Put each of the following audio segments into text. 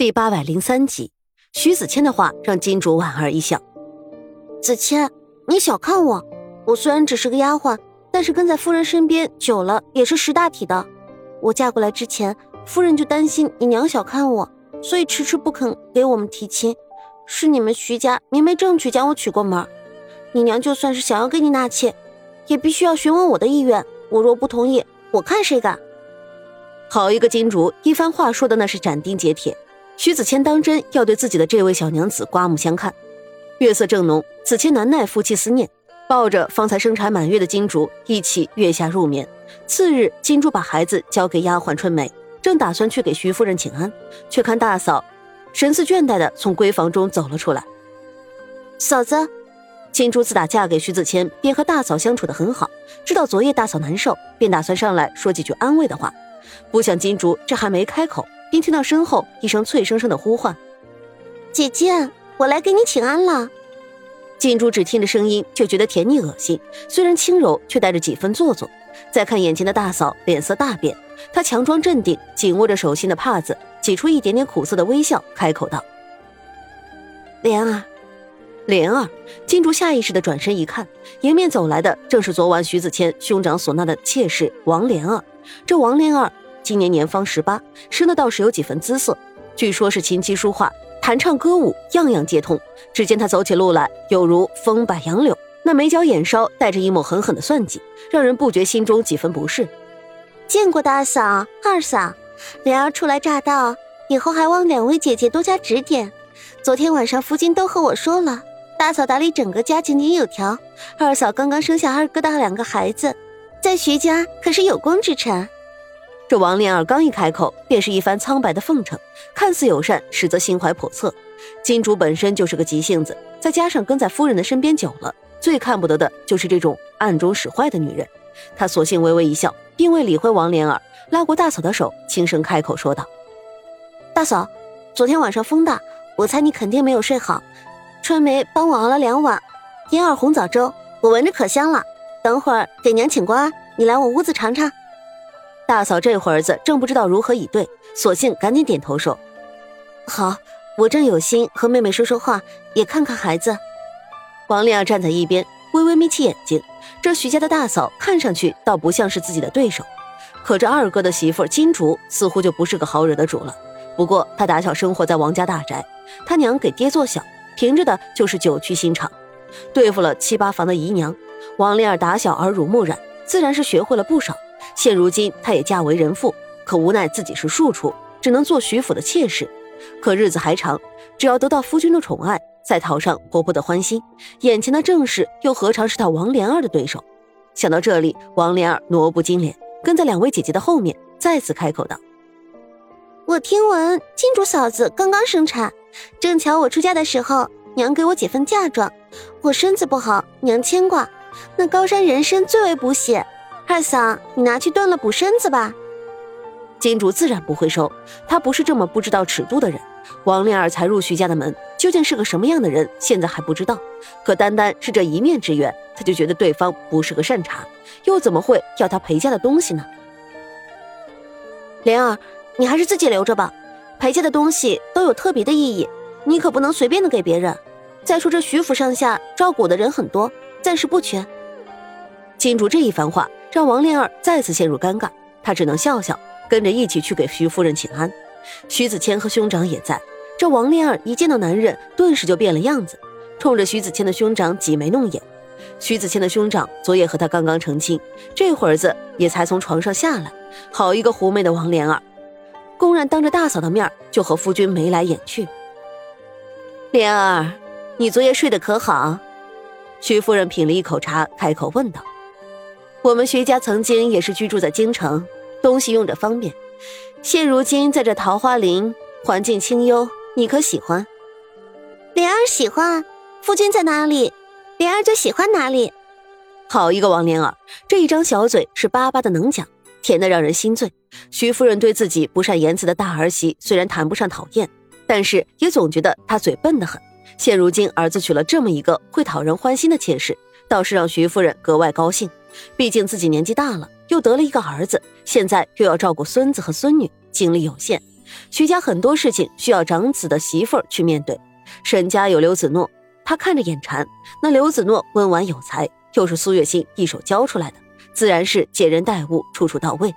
第八百零三集，徐子谦的话让金主莞尔一笑。子谦，你小看我，我虽然只是个丫鬟，但是跟在夫人身边久了也是识大体的。我嫁过来之前，夫人就担心你娘小看我，所以迟迟不肯给我们提亲。是你们徐家明媒正娶将我娶过门，你娘就算是想要跟你纳妾，也必须要询问我的意愿。我若不同意，我看谁敢。好一个金主，一番话说的那是斩钉截铁。徐子谦当真要对自己的这位小娘子刮目相看。月色正浓，子谦难耐夫妻思念，抱着方才生产满月的金竹一起月下入眠。次日，金珠把孩子交给丫鬟春梅，正打算去给徐夫人请安，却看大嫂神似倦怠的从闺房中走了出来。嫂子，金珠自打嫁给徐子谦，便和大嫂相处的很好，知道昨夜大嫂难受，便打算上来说几句安慰的话。不想金珠这还没开口。便听到身后一声脆生生的呼唤：“姐姐，我来给你请安了。”金珠只听着声音就觉得甜腻恶心，虽然轻柔，却带着几分做作。再看眼前的大嫂，脸色大变，她强装镇定，紧握着手心的帕子，挤出一点点苦涩的微笑，开口道：“莲儿，莲儿。”金珠下意识的转身一看，迎面走来的正是昨晚徐子谦兄长所纳的妾室王莲儿。这王莲儿。今年年方十八，生的倒是有几分姿色，据说是琴棋书画、弹唱歌舞样样皆通。只见他走起路来有如风摆杨柳，那眉角眼梢带着一抹狠狠的算计，让人不觉心中几分不适。见过大嫂、二嫂，莲儿初来乍到，以后还望两位姐姐多加指点。昨天晚上夫君都和我说了，大嫂打理整个家井井有条，二嫂刚刚生下二哥的两个孩子，在徐家可是有功之臣。这王莲儿刚一开口，便是一番苍白的奉承，看似友善，实则心怀叵测。金主本身就是个急性子，再加上跟在夫人的身边久了，最看不得的就是这种暗中使坏的女人。他索性微微一笑，并未理会王莲儿，拉过大嫂的手，轻声开口说道：“大嫂，昨天晚上风大，我猜你肯定没有睡好。春梅帮我熬了两碗燕儿红枣粥，我闻着可香了。等会儿给娘请过安，你来我屋子尝尝。”大嫂这会儿子正不知道如何以对，索性赶紧点头说：“好，我正有心和妹妹说说话，也看看孩子。”王丽儿站在一边，微微眯起眼睛。这徐家的大嫂看上去倒不像是自己的对手，可这二哥的媳妇金竹似乎就不是个好惹的主了。不过她打小生活在王家大宅，她娘给爹做小，凭着的就是九曲心肠，对付了七八房的姨娘。王丽儿打小耳濡目染，自然是学会了不少。现如今，她也嫁为人妇，可无奈自己是庶出，只能做徐府的妾室。可日子还长，只要得到夫君的宠爱，再讨上婆婆的欢心，眼前的正室又何尝是她王莲儿的对手？想到这里，王莲儿挪步金莲，跟在两位姐姐的后面，再次开口道：“我听闻金主嫂子刚刚生产，正巧我出嫁的时候，娘给我几份嫁妆。我身子不好，娘牵挂，那高山人参最为补血。”二嫂，你拿去炖了补身子吧。金主自然不会收，他不是这么不知道尺度的人。王莲儿才入徐家的门，究竟是个什么样的人，现在还不知道。可单单是这一面之缘，他就觉得对方不是个善茬，又怎么会要他陪嫁的东西呢？莲儿，你还是自己留着吧。陪嫁的东西都有特别的意义，你可不能随便的给别人。再说这徐府上下照顾我的人很多，暂时不缺。金主这一番话。让王莲儿再次陷入尴尬，她只能笑笑，跟着一起去给徐夫人请安。徐子谦和兄长也在。这王莲儿一见到男人，顿时就变了样子，冲着徐子谦的兄长挤眉弄眼。徐子谦的兄长昨夜和他刚刚成亲，这会儿子也才从床上下来。好一个狐媚的王莲儿，公然当着大嫂的面就和夫君眉来眼去。莲儿，你昨夜睡得可好？徐夫人品了一口茶，开口问道。我们徐家曾经也是居住在京城，东西用着方便。现如今在这桃花林，环境清幽，你可喜欢？莲儿喜欢。夫君在哪里，莲儿就喜欢哪里。好一个王莲儿，这一张小嘴是巴巴的能讲，甜的让人心醉。徐夫人对自己不善言辞的大儿媳虽然谈不上讨厌，但是也总觉得她嘴笨得很。现如今儿子娶了这么一个会讨人欢心的妾室，倒是让徐夫人格外高兴。毕竟自己年纪大了，又得了一个儿子，现在又要照顾孙子和孙女，精力有限。徐家很多事情需要长子的媳妇儿去面对。沈家有刘子诺，他看着眼馋。那刘子诺温婉有才，又是苏月心一手教出来的，自然是接人待物处处到位。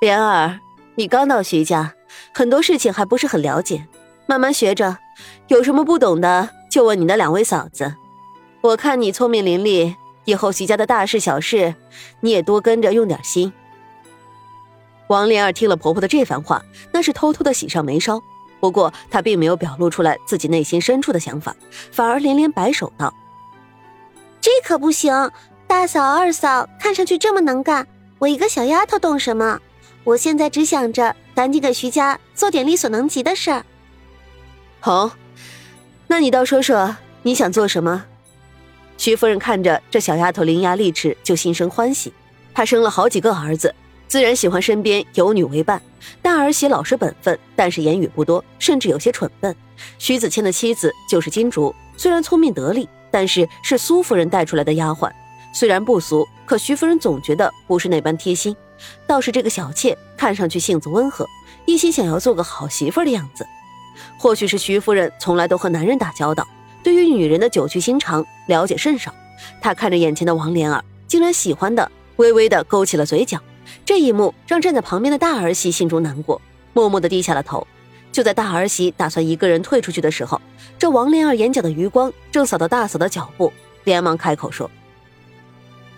莲儿，你刚到徐家，很多事情还不是很了解，慢慢学着。有什么不懂的，就问你的两位嫂子。我看你聪明伶俐，以后徐家的大事小事，你也多跟着用点心。王莲儿听了婆婆的这番话，那是偷偷的喜上眉梢。不过她并没有表露出来自己内心深处的想法，反而连连摆手道：“这可不行！大嫂、二嫂看上去这么能干，我一个小丫头懂什么？我现在只想着赶紧给徐家做点力所能及的事儿。”好，那你倒说说你想做什么？徐夫人看着这小丫头伶牙俐齿，就心生欢喜。她生了好几个儿子。自然喜欢身边有女为伴，大儿媳老实本分，但是言语不多，甚至有些蠢笨。徐子谦的妻子就是金竹，虽然聪明得力，但是是苏夫人带出来的丫鬟，虽然不俗，可徐夫人总觉得不是那般贴心。倒是这个小妾看上去性子温和，一心想要做个好媳妇的样子。或许是徐夫人从来都和男人打交道，对于女人的酒趣心肠了解甚少。他看着眼前的王莲儿，竟然喜欢的微微的勾起了嘴角。这一幕让站在旁边的大儿媳心中难过，默默的低下了头。就在大儿媳打算一个人退出去的时候，这王莲儿眼角的余光正扫到大嫂的脚步，连忙开口说：“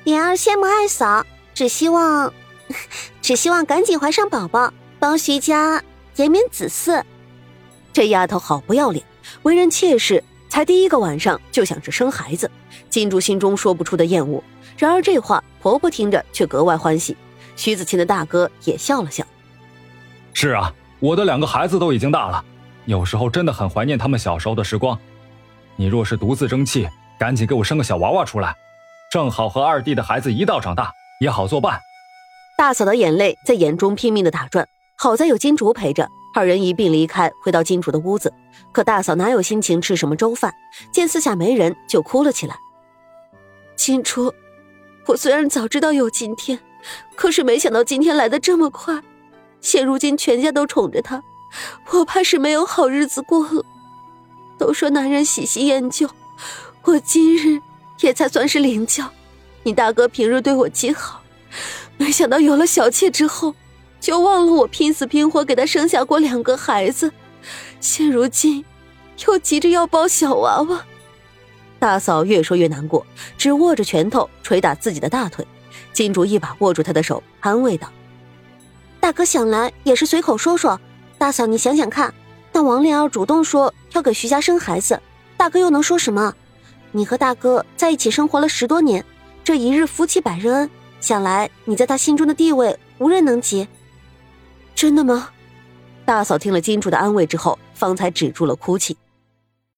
莲儿羡慕二嫂，只希望，只希望赶紧怀上宝宝，帮徐家延绵子嗣。”这丫头好不要脸，为人妾室才第一个晚上就想着生孩子，金珠心中说不出的厌恶。然而这话婆婆听着却格外欢喜。徐子清的大哥也笑了笑：“是啊，我的两个孩子都已经大了，有时候真的很怀念他们小时候的时光。你若是独自争气，赶紧给我生个小娃娃出来，正好和二弟的孩子一道长大，也好作伴。”大嫂的眼泪在眼中拼命的打转，好在有金竹陪着，二人一并离开，回到金主的屋子。可大嫂哪有心情吃什么粥饭？见四下没人，就哭了起来：“金竹，我虽然早知道有今天。”可是没想到今天来的这么快，现如今全家都宠着他，我怕是没有好日子过了。都说男人喜新厌旧，我今日也才算是领教。你大哥平日对我极好，没想到有了小妾之后，就忘了我拼死拼活给他生下过两个孩子，现如今又急着要抱小娃娃。大嫂越说越难过，只握着拳头捶打自己的大腿。金竹一把握住他的手，安慰道：“大哥想来也是随口说说，大嫂你想想看，但王莲儿主动说要给徐家生孩子，大哥又能说什么？你和大哥在一起生活了十多年，这一日夫妻百日恩，想来你在他心中的地位无人能及。真的吗？”大嫂听了金主的安慰之后，方才止住了哭泣。